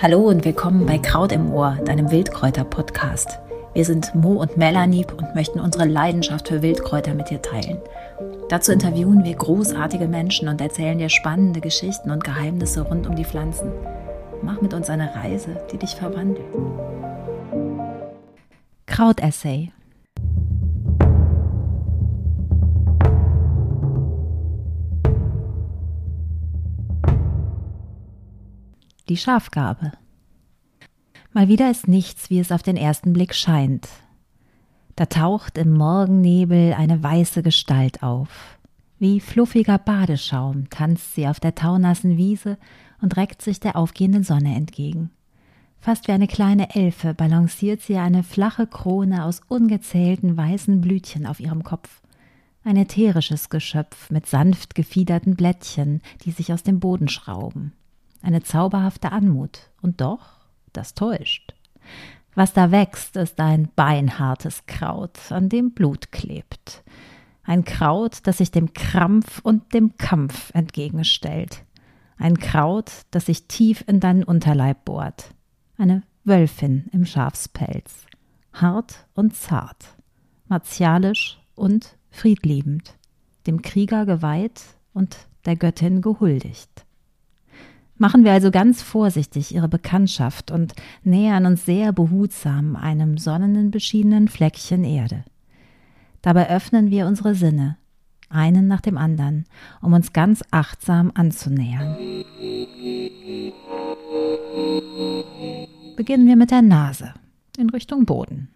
Hallo und willkommen bei Kraut im Ohr, deinem Wildkräuter-Podcast. Wir sind Mo und Melanie und möchten unsere Leidenschaft für Wildkräuter mit dir teilen. Dazu interviewen wir großartige Menschen und erzählen dir spannende Geschichten und Geheimnisse rund um die Pflanzen. Mach mit uns eine Reise, die dich verwandelt. Krautessay. Die Schafgabe. Mal wieder ist nichts, wie es auf den ersten Blick scheint. Da taucht im Morgennebel eine weiße Gestalt auf. Wie fluffiger Badeschaum tanzt sie auf der taunassen Wiese und reckt sich der aufgehenden Sonne entgegen. Fast wie eine kleine Elfe balanciert sie eine flache Krone aus ungezählten weißen Blütchen auf ihrem Kopf. Ein ätherisches Geschöpf mit sanft gefiederten Blättchen, die sich aus dem Boden schrauben eine zauberhafte Anmut. Und doch, das täuscht. Was da wächst, ist ein beinhartes Kraut, an dem Blut klebt. Ein Kraut, das sich dem Krampf und dem Kampf entgegenstellt. Ein Kraut, das sich tief in deinen Unterleib bohrt. Eine Wölfin im Schafspelz. Hart und zart. Martialisch und friedliebend. Dem Krieger geweiht und der Göttin gehuldigt. Machen wir also ganz vorsichtig ihre Bekanntschaft und nähern uns sehr behutsam einem sonnenbeschienenen Fleckchen Erde. Dabei öffnen wir unsere Sinne, einen nach dem anderen, um uns ganz achtsam anzunähern. Beginnen wir mit der Nase in Richtung Boden.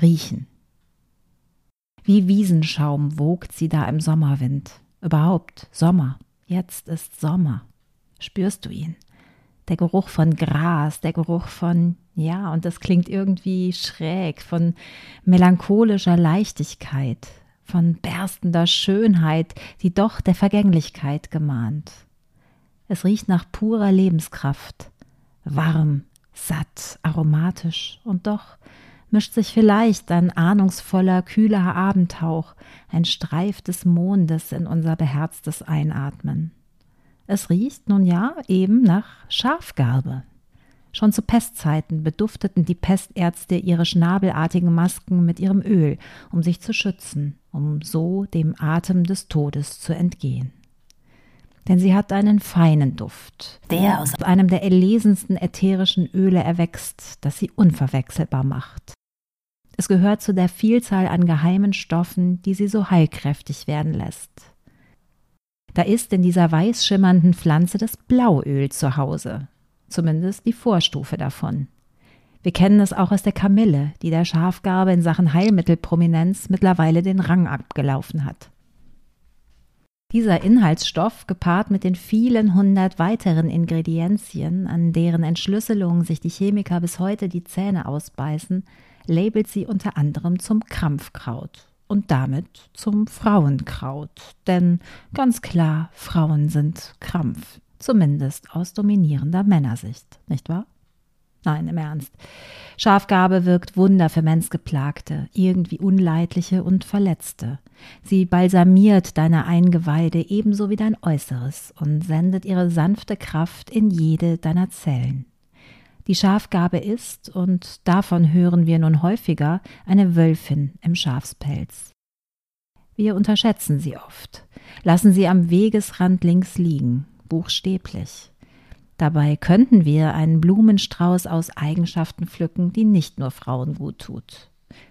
Riechen. Wie Wiesenschaum wogt sie da im Sommerwind. Überhaupt Sommer. Jetzt ist Sommer spürst du ihn. Der Geruch von Gras, der Geruch von, ja, und das klingt irgendwie schräg, von melancholischer Leichtigkeit, von berstender Schönheit, die doch der Vergänglichkeit gemahnt. Es riecht nach purer Lebenskraft, warm, satt, aromatisch, und doch mischt sich vielleicht ein ahnungsvoller, kühler Abendhauch, ein Streif des Mondes in unser beherztes Einatmen. Es riecht nun ja eben nach Schafgarbe. Schon zu Pestzeiten bedufteten die Pestärzte ihre schnabelartigen Masken mit ihrem Öl, um sich zu schützen, um so dem Atem des Todes zu entgehen. Denn sie hat einen feinen Duft, der aus einem der erlesensten ätherischen Öle erwächst, das sie unverwechselbar macht. Es gehört zu der Vielzahl an geheimen Stoffen, die sie so heilkräftig werden lässt. Da ist in dieser weiß schimmernden Pflanze das Blauöl zu Hause, zumindest die Vorstufe davon. Wir kennen es auch aus der Kamille, die der Schafgarbe in Sachen Heilmittelprominenz mittlerweile den Rang abgelaufen hat. Dieser Inhaltsstoff, gepaart mit den vielen hundert weiteren Ingredienzien, an deren Entschlüsselung sich die Chemiker bis heute die Zähne ausbeißen, labelt sie unter anderem zum Krampfkraut und damit zum Frauenkraut. Denn ganz klar, Frauen sind Krampf, zumindest aus dominierender Männersicht, nicht wahr? Nein, im Ernst. Schafgabe wirkt Wunder für Menzgeplagte, irgendwie Unleidliche und Verletzte. Sie balsamiert deine Eingeweide ebenso wie dein Äußeres und sendet ihre sanfte Kraft in jede deiner Zellen. Die Schafgabe ist, und davon hören wir nun häufiger, eine Wölfin im Schafspelz. Wir unterschätzen sie oft, lassen sie am Wegesrand links liegen, buchstäblich. Dabei könnten wir einen Blumenstrauß aus Eigenschaften pflücken, die nicht nur Frauen gut tut.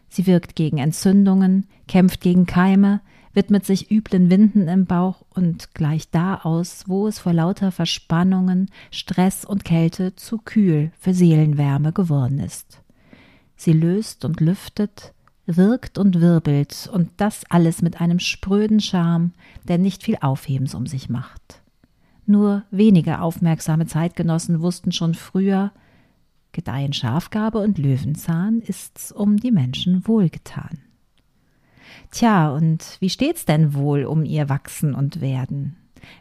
Sie wirkt gegen Entzündungen, kämpft gegen Keime, widmet sich üblen Winden im Bauch und gleicht da aus, wo es vor lauter Verspannungen, Stress und Kälte zu kühl für Seelenwärme geworden ist. Sie löst und lüftet, wirkt und wirbelt und das alles mit einem spröden Charme, der nicht viel Aufhebens um sich macht. Nur wenige aufmerksame Zeitgenossen wussten schon früher, gedeihen Schafgabe und Löwenzahn ist's um die Menschen wohlgetan. Tja, und wie steht's denn wohl um ihr Wachsen und Werden?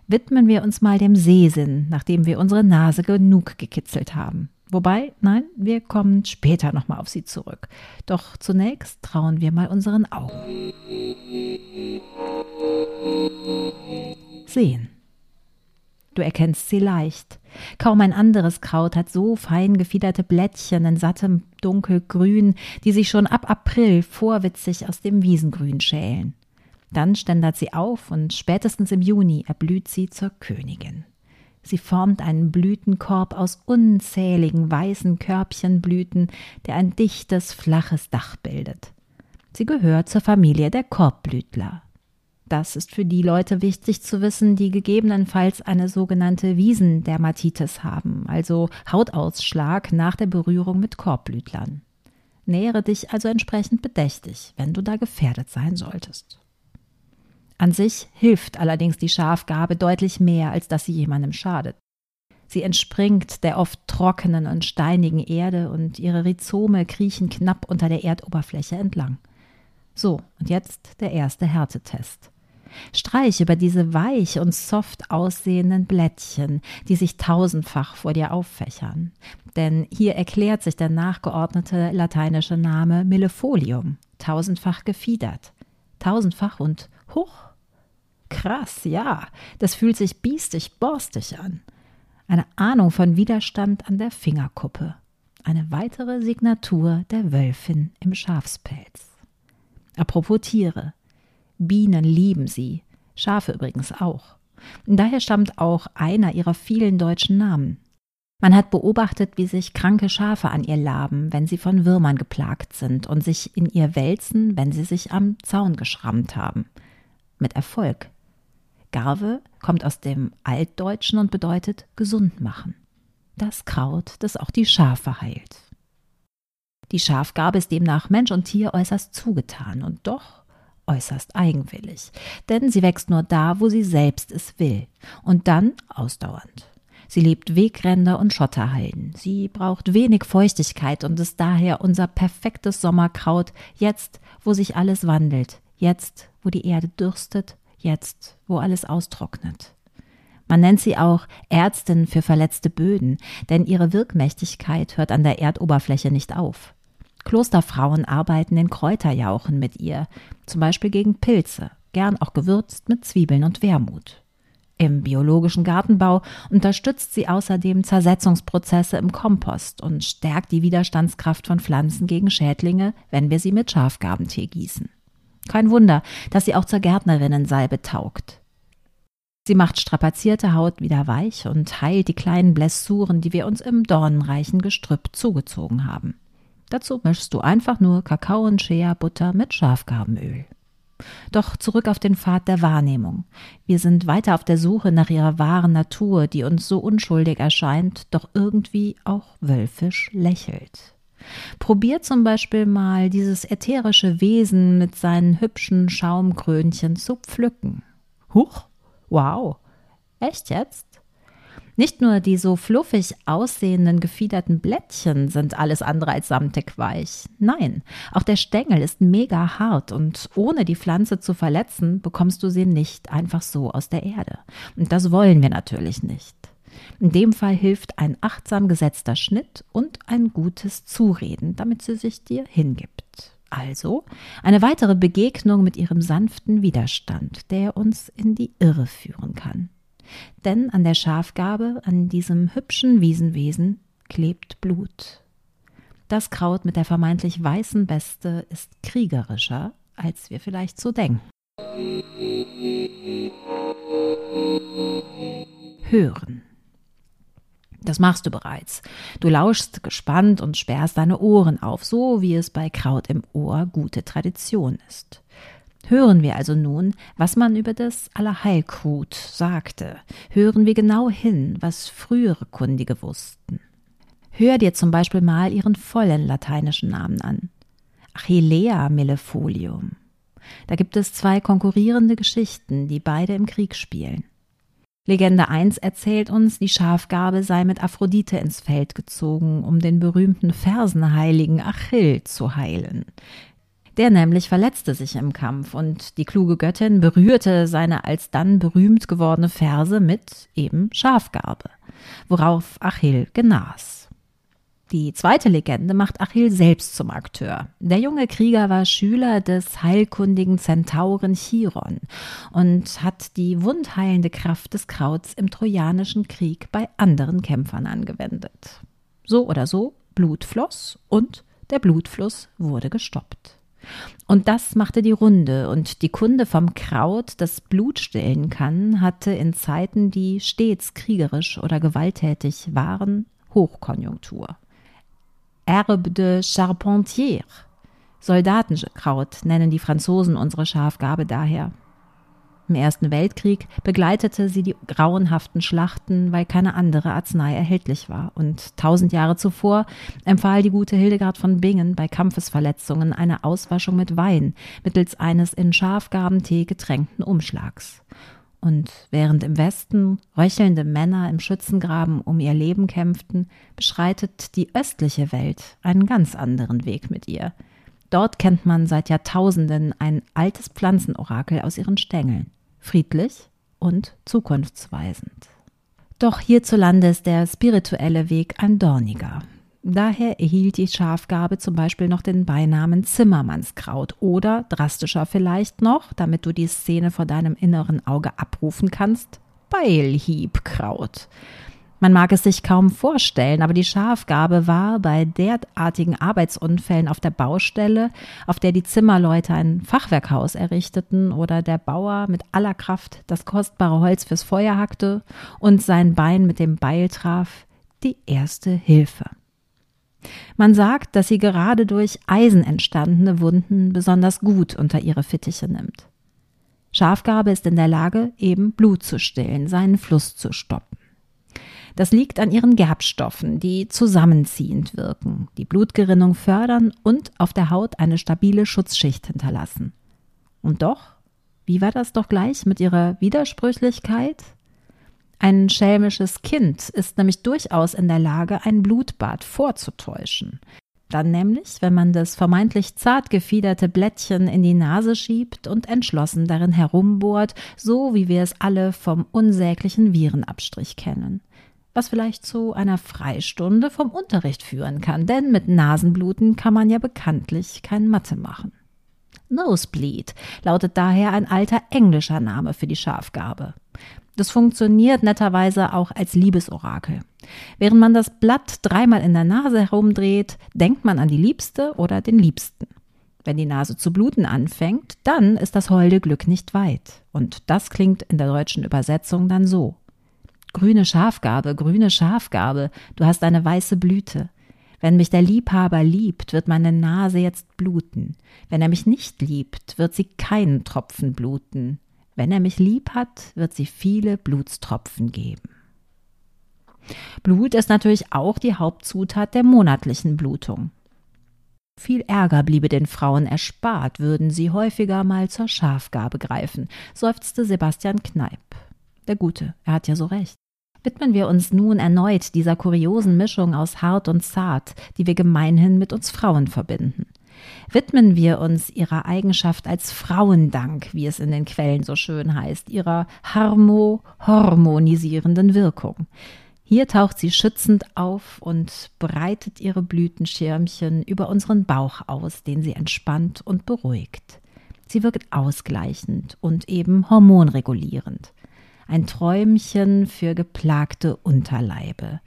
Widmen wir uns mal dem Sehsinn, nachdem wir unsere Nase genug gekitzelt haben. Wobei, nein, wir kommen später nochmal auf sie zurück. Doch zunächst trauen wir mal unseren Augen. Sehen. Du erkennst sie leicht. Kaum ein anderes Kraut hat so fein gefiederte Blättchen in sattem Dunkelgrün, die sich schon ab April vorwitzig aus dem Wiesengrün schälen. Dann ständert sie auf und spätestens im Juni erblüht sie zur Königin. Sie formt einen Blütenkorb aus unzähligen weißen Körbchenblüten, der ein dichtes, flaches Dach bildet. Sie gehört zur Familie der Korbblütler. Das ist für die Leute wichtig zu wissen, die gegebenenfalls eine sogenannte Wiesendermatitis haben, also Hautausschlag nach der Berührung mit Korbblütlern. Nähere dich also entsprechend bedächtig, wenn du da gefährdet sein solltest. An sich hilft allerdings die Schafgabe deutlich mehr, als dass sie jemandem schadet. Sie entspringt der oft trockenen und steinigen Erde und ihre Rhizome kriechen knapp unter der Erdoberfläche entlang. So, und jetzt der erste Härtetest. Streich über diese weich und soft aussehenden Blättchen, die sich tausendfach vor dir auffächern. Denn hier erklärt sich der nachgeordnete lateinische Name Millefolium, tausendfach gefiedert. Tausendfach und hoch. Krass, ja, das fühlt sich biestig borstig an. Eine Ahnung von Widerstand an der Fingerkuppe. Eine weitere Signatur der Wölfin im Schafspelz. Apropos Tiere. Bienen lieben sie, Schafe übrigens auch. Daher stammt auch einer ihrer vielen deutschen Namen. Man hat beobachtet, wie sich kranke Schafe an ihr laben, wenn sie von Würmern geplagt sind und sich in ihr wälzen, wenn sie sich am Zaun geschrammt haben. Mit Erfolg. Garve kommt aus dem Altdeutschen und bedeutet gesund machen. Das Kraut, das auch die Schafe heilt. Die Schafgarbe ist demnach Mensch und Tier äußerst zugetan und doch äußerst eigenwillig, denn sie wächst nur da, wo sie selbst es will, und dann ausdauernd. Sie liebt Wegränder und Schotterhalden. Sie braucht wenig Feuchtigkeit und ist daher unser perfektes Sommerkraut, jetzt, wo sich alles wandelt, jetzt, wo die Erde dürstet, jetzt, wo alles austrocknet. Man nennt sie auch Ärztin für verletzte Böden, denn ihre Wirkmächtigkeit hört an der Erdoberfläche nicht auf. Klosterfrauen arbeiten in Kräuterjauchen mit ihr, zum Beispiel gegen Pilze, gern auch gewürzt mit Zwiebeln und Wermut. Im biologischen Gartenbau unterstützt sie außerdem Zersetzungsprozesse im Kompost und stärkt die Widerstandskraft von Pflanzen gegen Schädlinge, wenn wir sie mit Schafgabentee gießen. Kein Wunder, dass sie auch zur Gärtnerinnensalbe taugt. Sie macht strapazierte Haut wieder weich und heilt die kleinen Blessuren, die wir uns im dornenreichen Gestrüpp zugezogen haben. Dazu mischst du einfach nur Kakao und Shea-Butter mit Schafgarbenöl. Doch zurück auf den Pfad der Wahrnehmung. Wir sind weiter auf der Suche nach ihrer wahren Natur, die uns so unschuldig erscheint, doch irgendwie auch wölfisch lächelt. Probier zum Beispiel mal dieses ätherische Wesen mit seinen hübschen Schaumkrönchen zu pflücken. Huch, wow, echt jetzt? Nicht nur die so fluffig aussehenden gefiederten Blättchen sind alles andere als samtig weich. Nein, auch der Stängel ist mega hart und ohne die Pflanze zu verletzen, bekommst du sie nicht einfach so aus der Erde. Und das wollen wir natürlich nicht. In dem Fall hilft ein achtsam gesetzter Schnitt und ein gutes Zureden, damit sie sich dir hingibt. Also eine weitere Begegnung mit ihrem sanften Widerstand, der uns in die Irre führen kann. Denn an der Schafgabe, an diesem hübschen Wiesenwesen, klebt Blut. Das Kraut mit der vermeintlich weißen Weste ist kriegerischer, als wir vielleicht so denken. Hören. Das machst du bereits. Du lauschst gespannt und sperrst deine Ohren auf, so wie es bei Kraut im Ohr gute Tradition ist. Hören wir also nun, was man über das Allerheilkrut sagte. Hören wir genau hin, was frühere Kundige wussten. Hör dir zum Beispiel mal ihren vollen lateinischen Namen an. Achillea millefolium. Da gibt es zwei konkurrierende Geschichten, die beide im Krieg spielen. Legende 1 erzählt uns, die Schafgabe sei mit Aphrodite ins Feld gezogen, um den berühmten Fersenheiligen Achill zu heilen. Der nämlich verletzte sich im Kampf und die kluge Göttin berührte seine alsdann berühmt gewordene Ferse mit eben Schafgarbe, worauf Achill genas. Die zweite Legende macht Achill selbst zum Akteur. Der junge Krieger war Schüler des heilkundigen Zentauren Chiron und hat die wundheilende Kraft des Krauts im Trojanischen Krieg bei anderen Kämpfern angewendet. So oder so, Blut floss und der Blutfluss wurde gestoppt. Und das machte die Runde, und die Kunde vom Kraut, das Blut stillen kann, hatte in Zeiten, die stets kriegerisch oder gewalttätig waren, Hochkonjunktur. Herbe de Charpentier. Soldatenkraut nennen die Franzosen unsere Schafgabe daher. Im Ersten Weltkrieg begleitete sie die grauenhaften Schlachten, weil keine andere Arznei erhältlich war. Und tausend Jahre zuvor empfahl die gute Hildegard von Bingen bei Kampfesverletzungen eine Auswaschung mit Wein mittels eines in Schafgabentee getränkten Umschlags. Und während im Westen röchelnde Männer im Schützengraben um ihr Leben kämpften, beschreitet die östliche Welt einen ganz anderen Weg mit ihr. Dort kennt man seit Jahrtausenden ein altes Pflanzenorakel aus ihren Stängeln, friedlich und zukunftsweisend. Doch hierzulande ist der spirituelle Weg ein dorniger. Daher erhielt die Schafgabe zum Beispiel noch den Beinamen Zimmermannskraut oder drastischer vielleicht noch, damit du die Szene vor deinem inneren Auge abrufen kannst, Beilhiebkraut. Man mag es sich kaum vorstellen, aber die Schafgabe war bei derartigen Arbeitsunfällen auf der Baustelle, auf der die Zimmerleute ein Fachwerkhaus errichteten oder der Bauer mit aller Kraft das kostbare Holz fürs Feuer hackte und sein Bein mit dem Beil traf, die erste Hilfe. Man sagt, dass sie gerade durch Eisen entstandene Wunden besonders gut unter ihre Fittiche nimmt. Schafgabe ist in der Lage, eben Blut zu stillen, seinen Fluss zu stoppen. Das liegt an ihren Gerbstoffen, die zusammenziehend wirken, die Blutgerinnung fördern und auf der Haut eine stabile Schutzschicht hinterlassen. Und doch, wie war das doch gleich mit ihrer Widersprüchlichkeit? Ein schelmisches Kind ist nämlich durchaus in der Lage, ein Blutbad vorzutäuschen. Dann nämlich, wenn man das vermeintlich zart gefiederte Blättchen in die Nase schiebt und entschlossen darin herumbohrt, so wie wir es alle vom unsäglichen Virenabstrich kennen. Was vielleicht zu einer Freistunde vom Unterricht führen kann, denn mit Nasenbluten kann man ja bekanntlich kein Mathe machen. Nosebleed lautet daher ein alter englischer Name für die Schafgabe. Das funktioniert netterweise auch als Liebesorakel. Während man das Blatt dreimal in der Nase herumdreht, denkt man an die Liebste oder den Liebsten. Wenn die Nase zu bluten anfängt, dann ist das holde Glück nicht weit. Und das klingt in der deutschen Übersetzung dann so. Grüne Schafgabe, grüne Schafgabe, du hast eine weiße Blüte. Wenn mich der Liebhaber liebt, wird meine Nase jetzt bluten. Wenn er mich nicht liebt, wird sie keinen Tropfen bluten. Wenn er mich lieb hat, wird sie viele Blutstropfen geben. Blut ist natürlich auch die Hauptzutat der monatlichen Blutung. Viel Ärger bliebe den Frauen erspart, würden sie häufiger mal zur Schafgabe greifen, seufzte Sebastian Kneip. Der Gute, er hat ja so recht. Widmen wir uns nun erneut dieser kuriosen Mischung aus hart und zart, die wir gemeinhin mit uns Frauen verbinden widmen wir uns ihrer Eigenschaft als Frauendank, wie es in den Quellen so schön heißt, ihrer harmo-harmonisierenden Wirkung. Hier taucht sie schützend auf und breitet ihre Blütenschirmchen über unseren Bauch aus, den sie entspannt und beruhigt. Sie wirkt ausgleichend und eben hormonregulierend ein Träumchen für geplagte Unterleibe.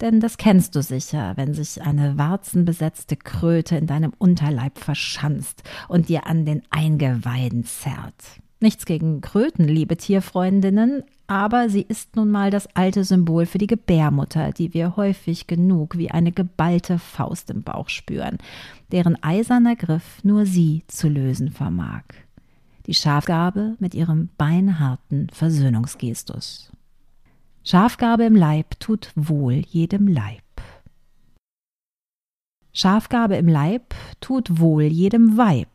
Denn das kennst du sicher, wenn sich eine warzenbesetzte Kröte in deinem Unterleib verschanzt und dir an den Eingeweiden zerrt. Nichts gegen Kröten, liebe Tierfreundinnen, aber sie ist nun mal das alte Symbol für die Gebärmutter, die wir häufig genug wie eine geballte Faust im Bauch spüren, deren eiserner Griff nur sie zu lösen vermag die Schafgabe mit ihrem beinharten Versöhnungsgestus. Schafgabe im Leib tut wohl jedem Leib. Schafgabe im Leib tut wohl jedem Weib.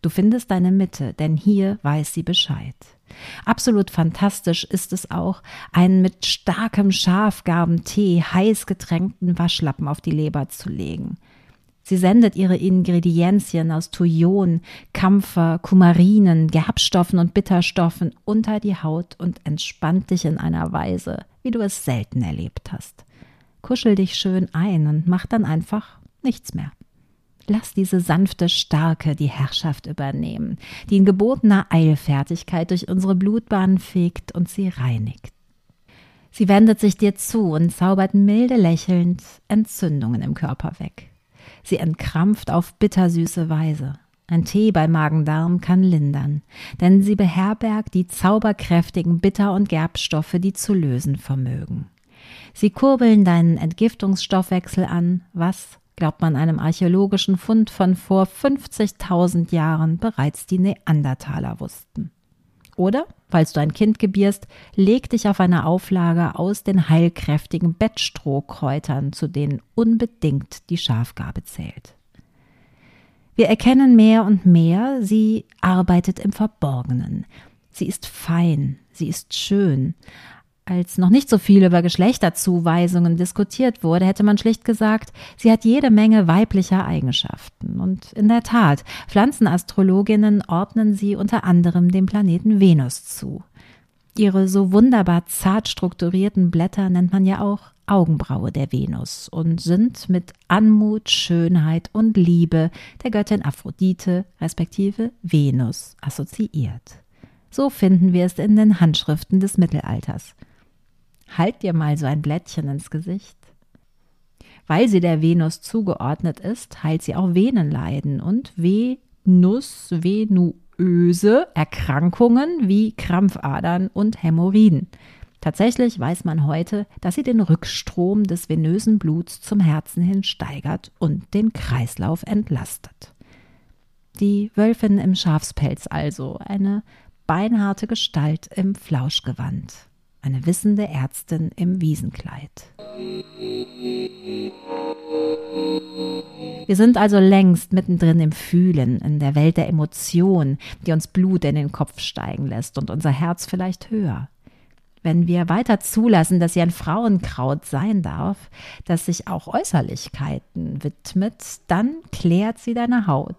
Du findest deine Mitte, denn hier weiß sie Bescheid. Absolut fantastisch ist es auch, einen mit starkem Schafgabentee heiß getränkten Waschlappen auf die Leber zu legen. Sie sendet ihre Ingredienzien aus Thujon, Kampfer, Kumarinen, Gerbstoffen und Bitterstoffen unter die Haut und entspannt dich in einer Weise, wie du es selten erlebt hast. Kuschel dich schön ein und mach dann einfach nichts mehr. Lass diese sanfte Starke die Herrschaft übernehmen, die in gebotener Eilfertigkeit durch unsere Blutbahnen fegt und sie reinigt. Sie wendet sich dir zu und zaubert milde lächelnd Entzündungen im Körper weg. Sie entkrampft auf bittersüße Weise. Ein Tee bei Magen-Darm kann lindern, denn sie beherbergt die zauberkräftigen Bitter- und Gerbstoffe, die zu lösen vermögen. Sie kurbeln deinen Entgiftungsstoffwechsel an, was, glaubt man einem archäologischen Fund von vor 50.000 Jahren, bereits die Neandertaler wussten. Oder, falls du ein Kind gebierst, leg dich auf eine Auflage aus den heilkräftigen Bettstrohkräutern, zu denen unbedingt die Schafgabe zählt. Wir erkennen mehr und mehr, sie arbeitet im Verborgenen. Sie ist fein, sie ist schön, als noch nicht so viel über Geschlechterzuweisungen diskutiert wurde, hätte man schlicht gesagt, sie hat jede Menge weiblicher Eigenschaften. Und in der Tat, Pflanzenastrologinnen ordnen sie unter anderem dem Planeten Venus zu. Ihre so wunderbar zart strukturierten Blätter nennt man ja auch Augenbraue der Venus und sind mit Anmut, Schönheit und Liebe der Göttin Aphrodite respektive Venus assoziiert. So finden wir es in den Handschriften des Mittelalters. Halt dir mal so ein Blättchen ins Gesicht. Weil sie der Venus zugeordnet ist, heilt sie auch Venenleiden und Venus, venuöse Erkrankungen wie Krampfadern und Hämorrhoiden. Tatsächlich weiß man heute, dass sie den Rückstrom des venösen Bluts zum Herzen hin steigert und den Kreislauf entlastet. Die Wölfin im Schafspelz also, eine beinharte Gestalt im Flauschgewand eine wissende Ärztin im Wiesenkleid. Wir sind also längst mittendrin im Fühlen, in der Welt der Emotion, die uns Blut in den Kopf steigen lässt und unser Herz vielleicht höher. Wenn wir weiter zulassen, dass sie ein Frauenkraut sein darf, das sich auch Äußerlichkeiten widmet, dann klärt sie deine Haut,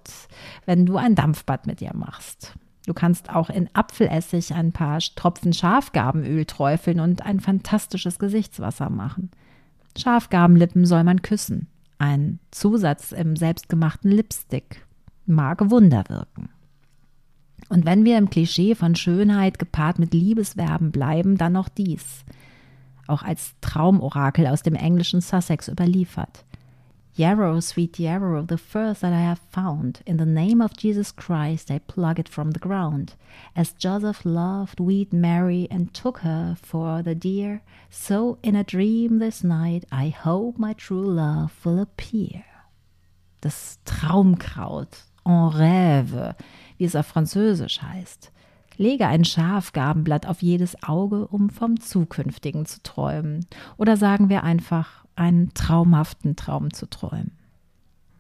wenn du ein Dampfbad mit ihr machst. Du kannst auch in Apfelessig ein paar Tropfen Schafgarbenöl träufeln und ein fantastisches Gesichtswasser machen. Schafgarbenlippen soll man küssen. Ein Zusatz im selbstgemachten Lipstick mag Wunder wirken. Und wenn wir im Klischee von Schönheit gepaart mit Liebesverben bleiben, dann noch dies. Auch als Traumorakel aus dem englischen Sussex überliefert. Yarrow, sweet yarrow, the first that I have found, in the name of Jesus Christ I plug it from the ground. As Joseph loved weed Mary and took her for the dear, so in a dream this night I hope my true love will appear. Das Traumkraut, en rêve, wie es auf Französisch heißt. Lege ein Schafgarbenblatt auf jedes Auge, um vom Zukünftigen zu träumen. Oder sagen wir einfach einen traumhaften Traum zu träumen.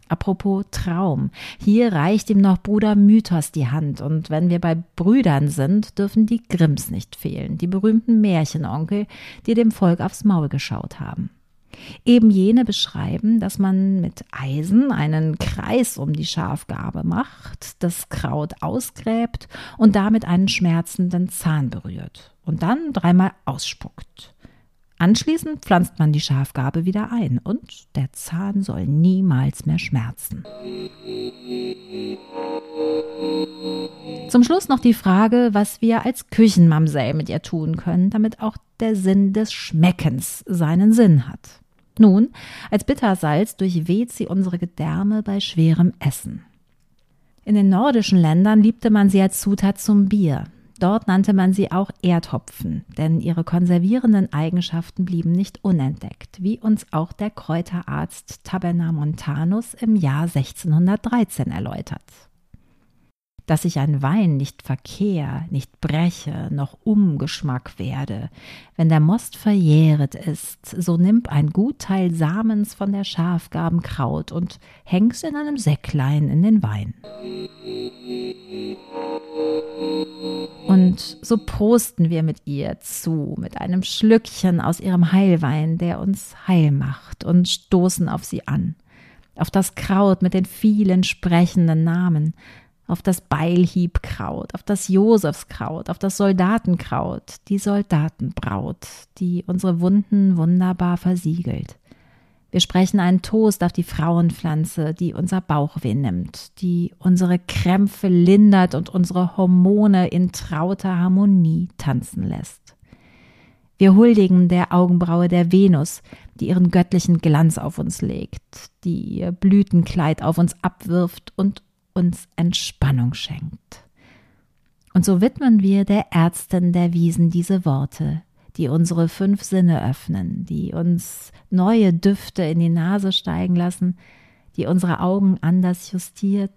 Apropos Traum. Hier reicht ihm noch Bruder Mythos die Hand. Und wenn wir bei Brüdern sind, dürfen die Grimms nicht fehlen, die berühmten Märchenonkel, die dem Volk aufs Maul geschaut haben. Eben jene beschreiben, dass man mit Eisen einen Kreis um die Schafgabe macht, das Kraut ausgräbt und damit einen schmerzenden Zahn berührt und dann dreimal ausspuckt. Anschließend pflanzt man die Schafgabe wieder ein und der Zahn soll niemals mehr schmerzen. Zum Schluss noch die Frage, was wir als Küchenmamsell mit ihr tun können, damit auch der Sinn des Schmeckens seinen Sinn hat. Nun, als Bittersalz durchweht sie unsere Gedärme bei schwerem Essen. In den nordischen Ländern liebte man sie als Zutat zum Bier. Dort nannte man sie auch Erdhopfen, denn ihre konservierenden Eigenschaften blieben nicht unentdeckt, wie uns auch der Kräuterarzt Taberna Montanus im Jahr 1613 erläutert dass sich ein Wein nicht verkehr, nicht breche, noch Umgeschmack werde. Wenn der Most verjähret ist, so nimm ein gut Teil Samens von der Schafgabenkraut und häng's in einem Säcklein in den Wein. Und so prosten wir mit ihr zu, mit einem Schlückchen aus ihrem Heilwein, der uns heil macht, und stoßen auf sie an, auf das Kraut mit den vielen sprechenden Namen, auf das Beilhiebkraut, auf das Josefskraut, auf das Soldatenkraut, die Soldatenbraut, die unsere Wunden wunderbar versiegelt. Wir sprechen einen Toast auf die Frauenpflanze, die unser Bauchweh nimmt, die unsere Krämpfe lindert und unsere Hormone in trauter Harmonie tanzen lässt. Wir huldigen der Augenbraue der Venus, die ihren göttlichen Glanz auf uns legt, die ihr Blütenkleid auf uns abwirft und uns Entspannung schenkt. Und so widmen wir der Ärztin der Wiesen diese Worte, die unsere fünf Sinne öffnen, die uns neue Düfte in die Nase steigen lassen, die unsere Augen anders justiert,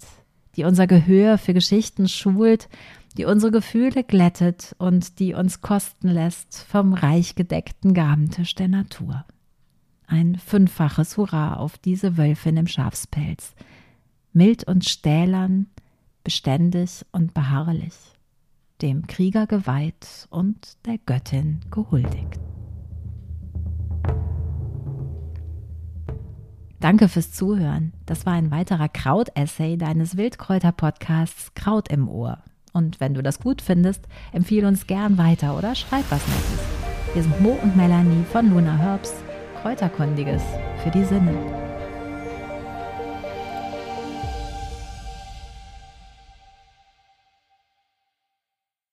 die unser Gehör für Geschichten schult, die unsere Gefühle glättet und die uns kosten lässt vom reich gedeckten Gabentisch der Natur. Ein fünffaches Hurra auf diese Wölfin im Schafspelz, mild und stählern, beständig und beharrlich dem Krieger geweiht und der Göttin gehuldigt. Danke fürs Zuhören. Das war ein weiterer Kraut-Essay deines Wildkräuter-Podcasts Kraut im Ohr. Und wenn du das gut findest, empfehle uns gern weiter oder schreib was Nettes. Wir sind Mo und Melanie von Luna Herbs, Kräuterkundiges für die Sinne.